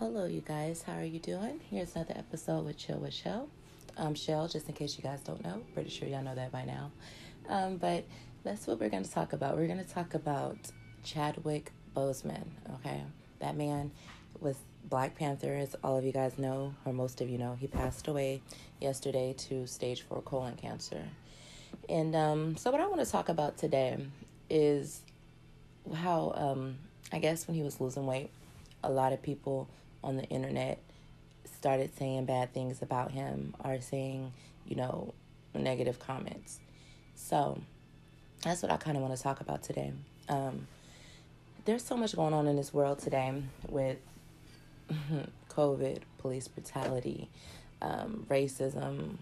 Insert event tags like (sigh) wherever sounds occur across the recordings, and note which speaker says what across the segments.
Speaker 1: Hello, you guys. How are you doing? Here's another episode with Chill with Shell. Um, Shell, just in case you guys don't know, pretty sure y'all know that by now. Um, but that's what we're going to talk about. We're going to talk about Chadwick Boseman. Okay, that man was Black Panther, as all of you guys know, or most of you know. He passed away yesterday to stage four colon cancer. And um, so, what I want to talk about today is how um, I guess when he was losing weight, a lot of people on the internet started saying bad things about him or saying, you know, negative comments. So that's what I kind of want to talk about today. Um, there's so much going on in this world today with (laughs) COVID, police brutality, um, racism.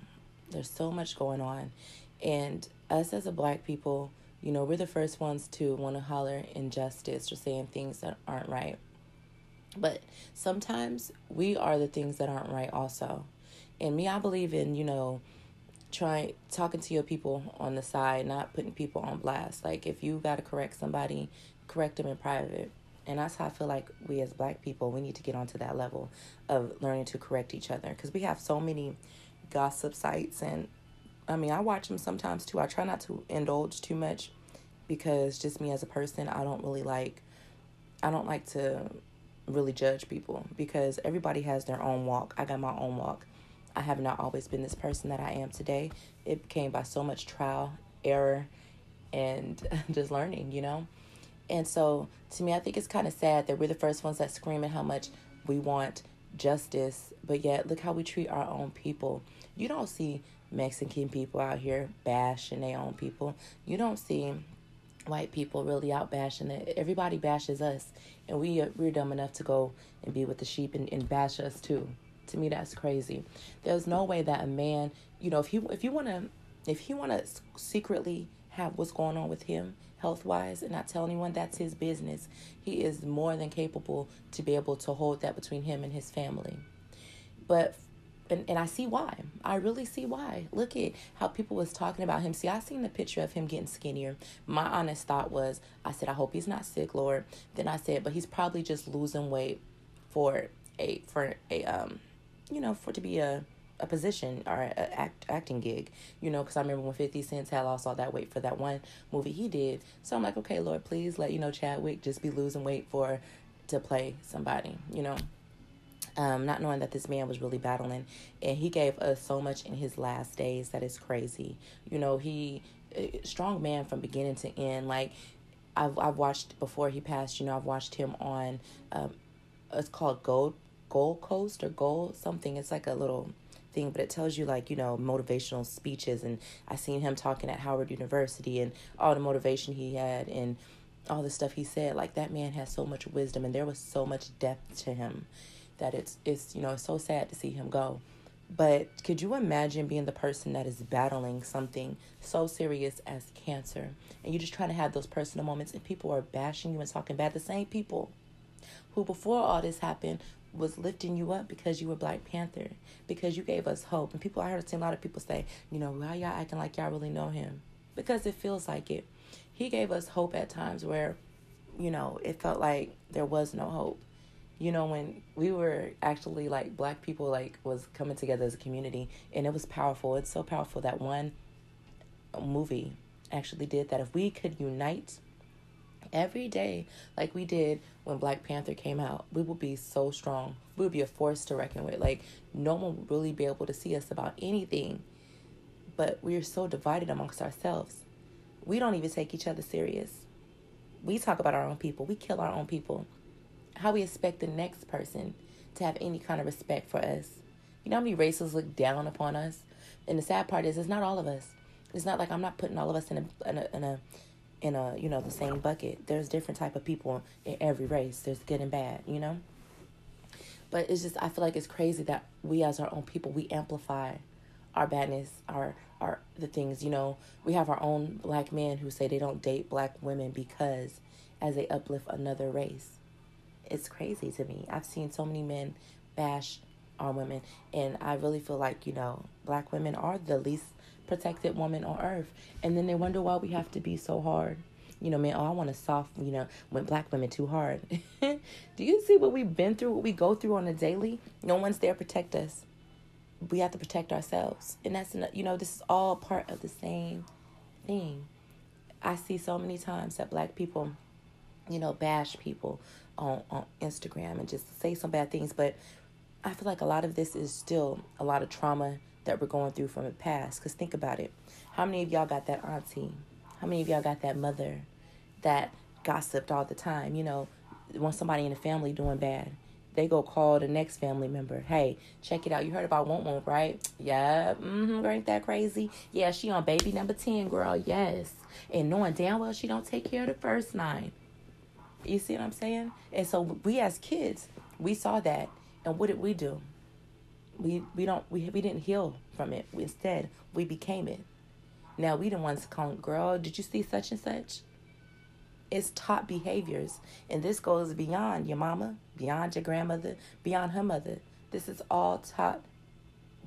Speaker 1: There's so much going on. And us as a black people, you know, we're the first ones to want to holler injustice or saying things that aren't right. But sometimes we are the things that aren't right also. And me, I believe in, you know, trying talking to your people on the side, not putting people on blast. Like if you gotta correct somebody, correct them in private. And that's how I feel like we as black people, we need to get onto that level of learning to correct each other. Because we have so many gossip sites. And I mean, I watch them sometimes too. I try not to indulge too much because just me as a person, I don't really like, I don't like to really judge people because everybody has their own walk. I got my own walk. I have not always been this person that I am today. It came by so much trial, error, and (laughs) just learning, you know? And so to me, I think it's kind of sad that we're the first ones that scream screaming how much we want justice, but yet look how we treat our own people. You don't see Mexican people out here bashing their own people. You don't see white people really out bashing it. Everybody bashes us, and we are, we're dumb enough to go and be with the sheep and, and bash us too. To me, that's crazy. There's no way that a man, you know, if you if you want to if want to secretly have what's going on with him health wise and not tell anyone that's his business, he is more than capable to be able to hold that between him and his family. But and, and I see why. I really see why. Look at how people was talking about him. See, I seen the picture of him getting skinnier. My honest thought was, I said, I hope he's not sick, Lord. Then I said, but he's probably just losing weight for a for a um, you know, for to be a a position or a act acting gig, you know, because I remember when Fifty Cent had lost all that weight for that one movie he did. So I'm like, okay, Lord, please let you know Chadwick just be losing weight for to play somebody, you know um, not knowing that this man was really battling. And he gave us so much in his last days that is crazy. You know, he, strong man from beginning to end. Like, I've, I've watched before he passed, you know, I've watched him on, um, it's called Gold, Gold Coast or Gold something. It's like a little thing, but it tells you like, you know, motivational speeches. And I seen him talking at Howard University and all the motivation he had and all the stuff he said. Like, that man has so much wisdom and there was so much depth to him that it's it's you know it's so sad to see him go but could you imagine being the person that is battling something so serious as cancer and you're just trying to have those personal moments and people are bashing you and talking bad the same people who before all this happened was lifting you up because you were Black Panther, because you gave us hope. And people, I heard a lot of people say, you know, why y'all acting like y'all really know him? Because it feels like it. He gave us hope at times where, you know, it felt like there was no hope you know when we were actually like black people like was coming together as a community and it was powerful. It's so powerful that one movie actually did that. If we could unite every day like we did when black panther came out we would be so strong. We would be a force to reckon with. Like no one would really be able to see us about anything but we're so divided amongst ourselves. We don't even take each other serious. We talk about our own people. We kill our own people how we expect the next person to have any kind of respect for us. You know how many races look down upon us? And the sad part is, it's not all of us. It's not like I'm not putting all of us in a, in a, in a, in a you know, the same bucket. There's different type of people in every race. There's good and bad, you know? But it's just, I feel like it's crazy that we as our own people, we amplify our badness, our, our, the things, you know, we have our own black men who say they don't date black women because as they uplift another race it's crazy to me. I've seen so many men bash our women, and I really feel like, you know, black women are the least protected woman on earth. And then they wonder why we have to be so hard. you know, man, oh, I want to soft, you know, when black women too hard. (laughs) Do you see what we've been through, what we go through on a daily? No one's there to protect us. We have to protect ourselves. And that's, you know, this is all part of the same thing. I see so many times that black people, you know, bash people on, on Instagram and just say some bad things. But I feel like a lot of this is still a lot of trauma that we're going through from the past. Because think about it. How many of y'all got that auntie? How many of y'all got that mother that gossiped all the time? You know, when somebody in the family doing bad, they go call the next family member. Hey, check it out. You heard about Won't Won't, right? Yeah. Mm-hmm. Ain't that crazy? Yeah, she on baby number 10, girl. Yes. And knowing damn well she don't take care of the first nine. You see what I'm saying? And so we as kids, we saw that. And what did we do? We we don't we we didn't heal from it. We, Instead, we became it. Now we the ones calling, girl, did you see such and such? It's taught behaviors. And this goes beyond your mama, beyond your grandmother, beyond her mother. This is all taught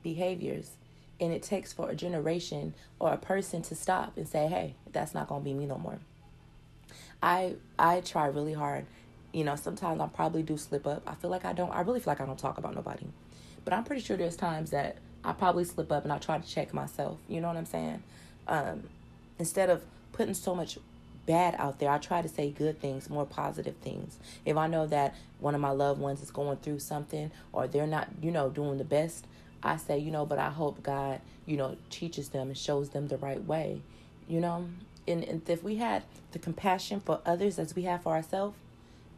Speaker 1: behaviors. And it takes for a generation or a person to stop and say, hey, that's not gonna be me no more. I I try really hard. You know, sometimes I probably do slip up. I feel like I don't I really feel like I don't talk about nobody. But I'm pretty sure there's times that I probably slip up and I try to check myself. You know what I'm saying? Um, instead of putting so much bad out there, I try to say good things, more positive things. If I know that one of my loved ones is going through something or they're not, you know, doing the best, I say, you know, but I hope God, you know, teaches them and shows them the right way, you know? And, and if we had the compassion for others as we have for ourselves,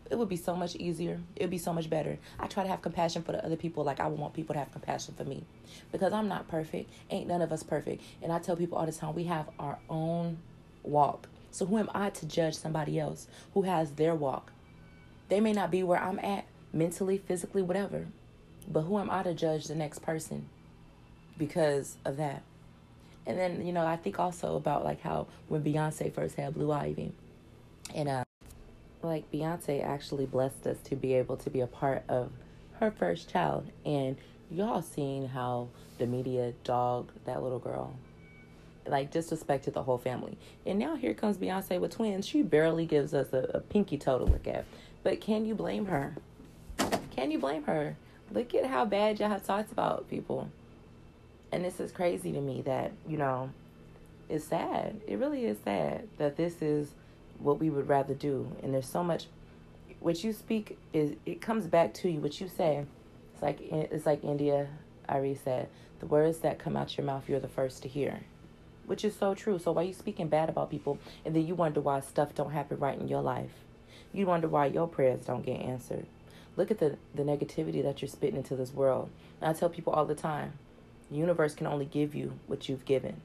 Speaker 1: it would be so much easier. It would be so much better. I try to have compassion for the other people like I would want people to have compassion for me. Because I'm not perfect. Ain't none of us perfect. And I tell people all the time we have our own walk. So who am I to judge somebody else who has their walk? They may not be where I'm at mentally, physically, whatever. But who am I to judge the next person because of that? And then, you know, I think also about like how when Beyonce first had Blue Ivy and uh like Beyonce actually blessed us to be able to be a part of her first child. And y'all seen how the media dogged that little girl. Like disrespected the whole family. And now here comes Beyonce with twins. She barely gives us a, a pinky toe to look at. But can you blame her? Can you blame her? Look at how bad y'all have talked about people. And this is crazy to me that, you know, it's sad. It really is sad that this is what we would rather do. And there's so much what you speak is it comes back to you. What you say, it's like it's like India Arie said, the words that come out your mouth, you're the first to hear, which is so true. So why you speaking bad about people, and then you wonder why stuff don't happen right in your life, you wonder why your prayers don't get answered. Look at the the negativity that you're spitting into this world. And I tell people all the time, the universe can only give you what you've given.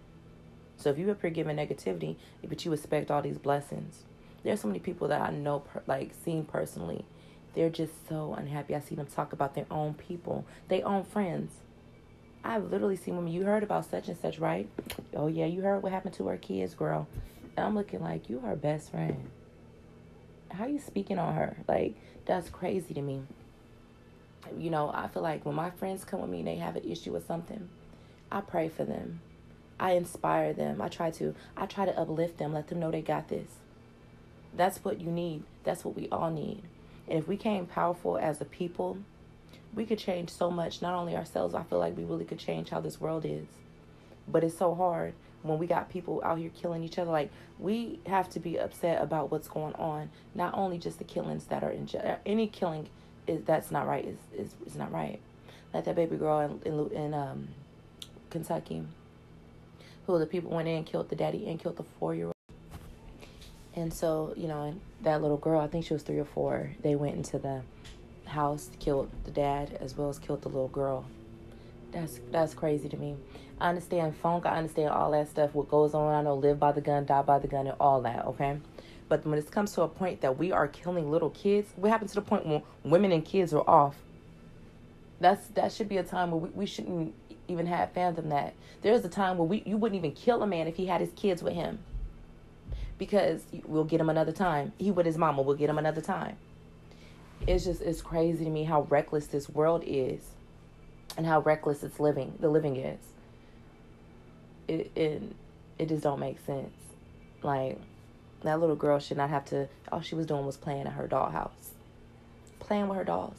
Speaker 1: So if you have given negativity, but you expect all these blessings, there's so many people that I know, like seen personally. They're just so unhappy. I see them talk about their own people, their own friends. I've literally seen women. You heard about such and such, right? Oh yeah, you heard what happened to her kids, girl. And I'm looking like you her best friend. How you speaking on her? Like that's crazy to me. You know, I feel like when my friends come with me and they have an issue with something, I pray for them. I inspire them. I try to I try to uplift them, let them know they got this. That's what you need. That's what we all need. And if we came powerful as a people, we could change so much, not only ourselves, I feel like we really could change how this world is. But it's so hard when we got people out here killing each other. Like, we have to be upset about what's going on. Not only just the killings that are in any killing is that's not right is, is, is not right. Like that baby girl in, in, in um, Kentucky who the people went in and killed the daddy and killed the four year old. And so, you know, that little girl, I think she was three or four, they went into the house, killed the dad as well as killed the little girl. That's that's crazy to me. I understand funk, I understand all that stuff, what goes on. I know live by the gun, die by the gun, and all that, okay? But when it comes to a point that we are killing little kids, what happens to the point when women and kids are off? That's that should be a time where we, we shouldn't even have fathom that. There's a time where we you wouldn't even kill a man if he had his kids with him. Because we'll get him another time. He with his mama, we'll get him another time. It's just it's crazy to me how reckless this world is and how reckless it's living the living is. It it, it just don't make sense. Like That little girl should not have to. All she was doing was playing at her dollhouse, playing with her dolls.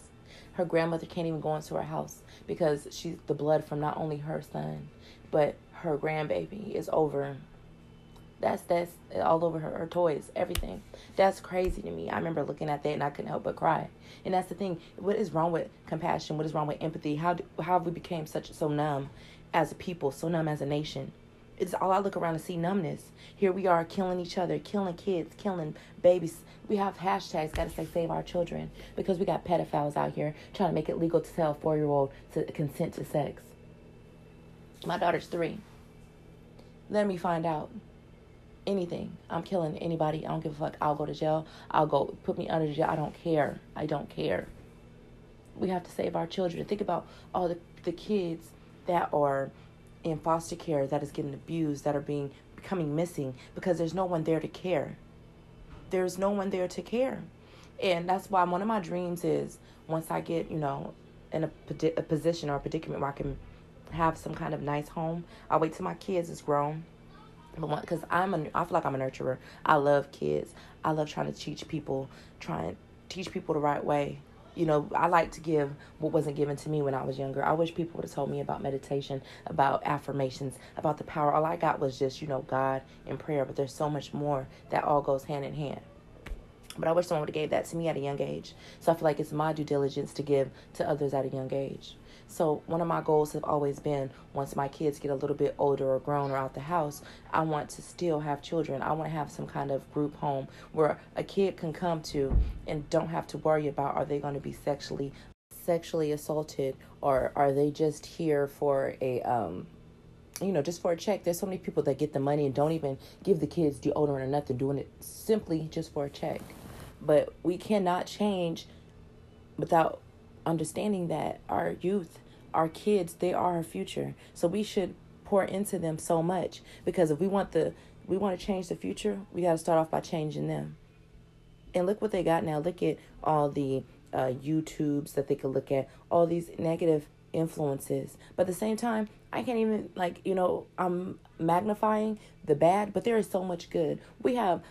Speaker 1: Her grandmother can't even go into her house because she's the blood from not only her son, but her grandbaby is over. That's that's all over her, her toys, everything. That's crazy to me. I remember looking at that and I couldn't help but cry. And that's the thing. What is wrong with compassion? What is wrong with empathy? How do, how have we became such so numb as a people, so numb as a nation? It's all I look around and see numbness. Here we are killing each other, killing kids, killing babies. We have hashtags, gotta say save our children, because we got pedophiles out here trying to make it legal to tell a four year old to consent to sex. My daughter's three. Let me find out anything. I'm killing anybody. I don't give a fuck. I'll go to jail. I'll go put me under jail. I don't care. I don't care. We have to save our children. Think about all the, the kids that are in foster care that is getting abused, that are being becoming missing because there's no one there to care. There's no one there to care. And that's why one of my dreams is once I get, you know, in a, a position or a predicament where I can have some kind of nice home, I'll wait till my kids is grown. Because I'm a, I feel like I'm a nurturer. I love kids. I love trying to teach people, trying teach people the right way you know, I like to give what wasn't given to me when I was younger. I wish people would have told me about meditation, about affirmations, about the power. All I got was just, you know, God and prayer, but there's so much more that all goes hand in hand. But I wish someone would have gave that to me at a young age. So I feel like it's my due diligence to give to others at a young age. So one of my goals have always been once my kids get a little bit older or grown or out the house, I want to still have children. I want to have some kind of group home where a kid can come to and don't have to worry about are they going to be sexually sexually assaulted or are they just here for a um you know, just for a check. There's so many people that get the money and don't even give the kids deodorant or nothing, doing it simply just for a check. But we cannot change without understanding that our youth, our kids, they are our future. So we should pour into them so much because if we want the we want to change the future, we got to start off by changing them. And look what they got now. Look at all the uh, YouTubes that they could look at, all these negative influences. But at the same time, I can't even like you know I'm magnifying the bad, but there is so much good. We have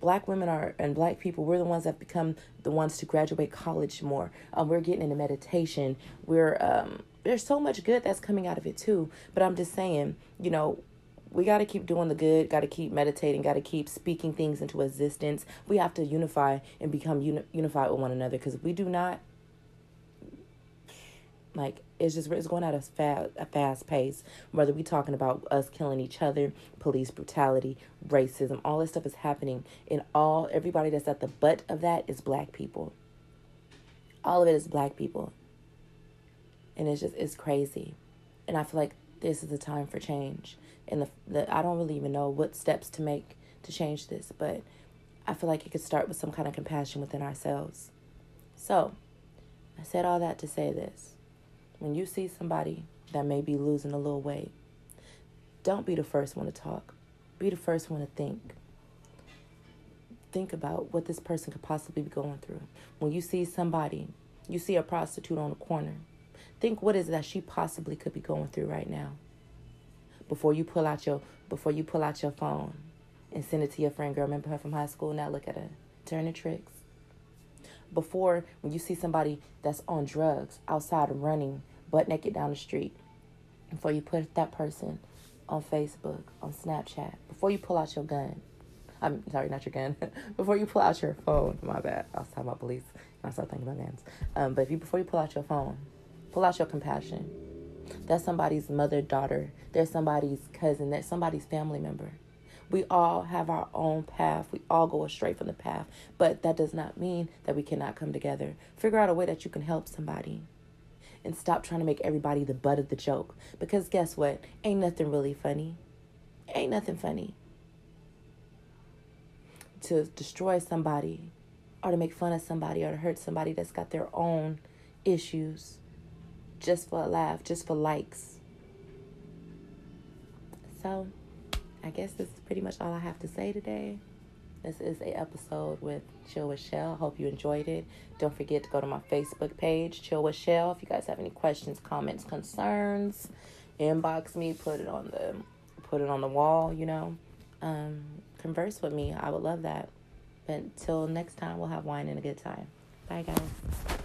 Speaker 1: black women are and black people we're the ones that become the ones to graduate college more. Um, we're getting into meditation. We're um, there's so much good that's coming out of it too. But i'm just saying you know we got to keep doing the good got to keep meditating got to keep speaking things into existence. We have to unify and become uni- unified with one another because if we do not like it's just it's going at a fast a fast pace. Whether we talking about us killing each other, police brutality, racism, all this stuff is happening, and all everybody that's at the butt of that is black people. All of it is black people, and it's just it's crazy, and I feel like this is the time for change. And the the I don't really even know what steps to make to change this, but I feel like it could start with some kind of compassion within ourselves. So, I said all that to say this when you see somebody that may be losing a little weight, don't be the first one to talk. Be the first one to think. Think about what this person could possibly be going through. When you see somebody, you see a prostitute on the corner, think what is that she possibly could be going through right now. Before you pull out your before you pull out your phone and send it to your friend, girl, remember her from high school? Now look at her. Turning tricks before when you see somebody that's on drugs outside running butt naked down the street before you put that person on Facebook, on Snapchat, before you pull out your gun. I'm sorry, not your gun. (laughs) before you pull out your phone, my bad. I was talking about police. I started thinking about guns. Um, but if you before you pull out your phone, pull out your compassion. That's somebody's mother, daughter. There's somebody's cousin. That's somebody's family member. We all have our own path. We all go astray from the path. But that does not mean that we cannot come together. Figure out a way that you can help somebody. And stop trying to make everybody the butt of the joke. Because guess what? Ain't nothing really funny. Ain't nothing funny. To destroy somebody or to make fun of somebody or to hurt somebody that's got their own issues just for a laugh, just for likes. So, I guess this is pretty much all I have to say today. This is a episode with Chill with Shell. Hope you enjoyed it. Don't forget to go to my Facebook page, Chill with Shell. If you guys have any questions, comments, concerns, inbox me. Put it on the put it on the wall. You know, um, converse with me. I would love that. But until next time, we'll have wine and a good time. Bye, guys.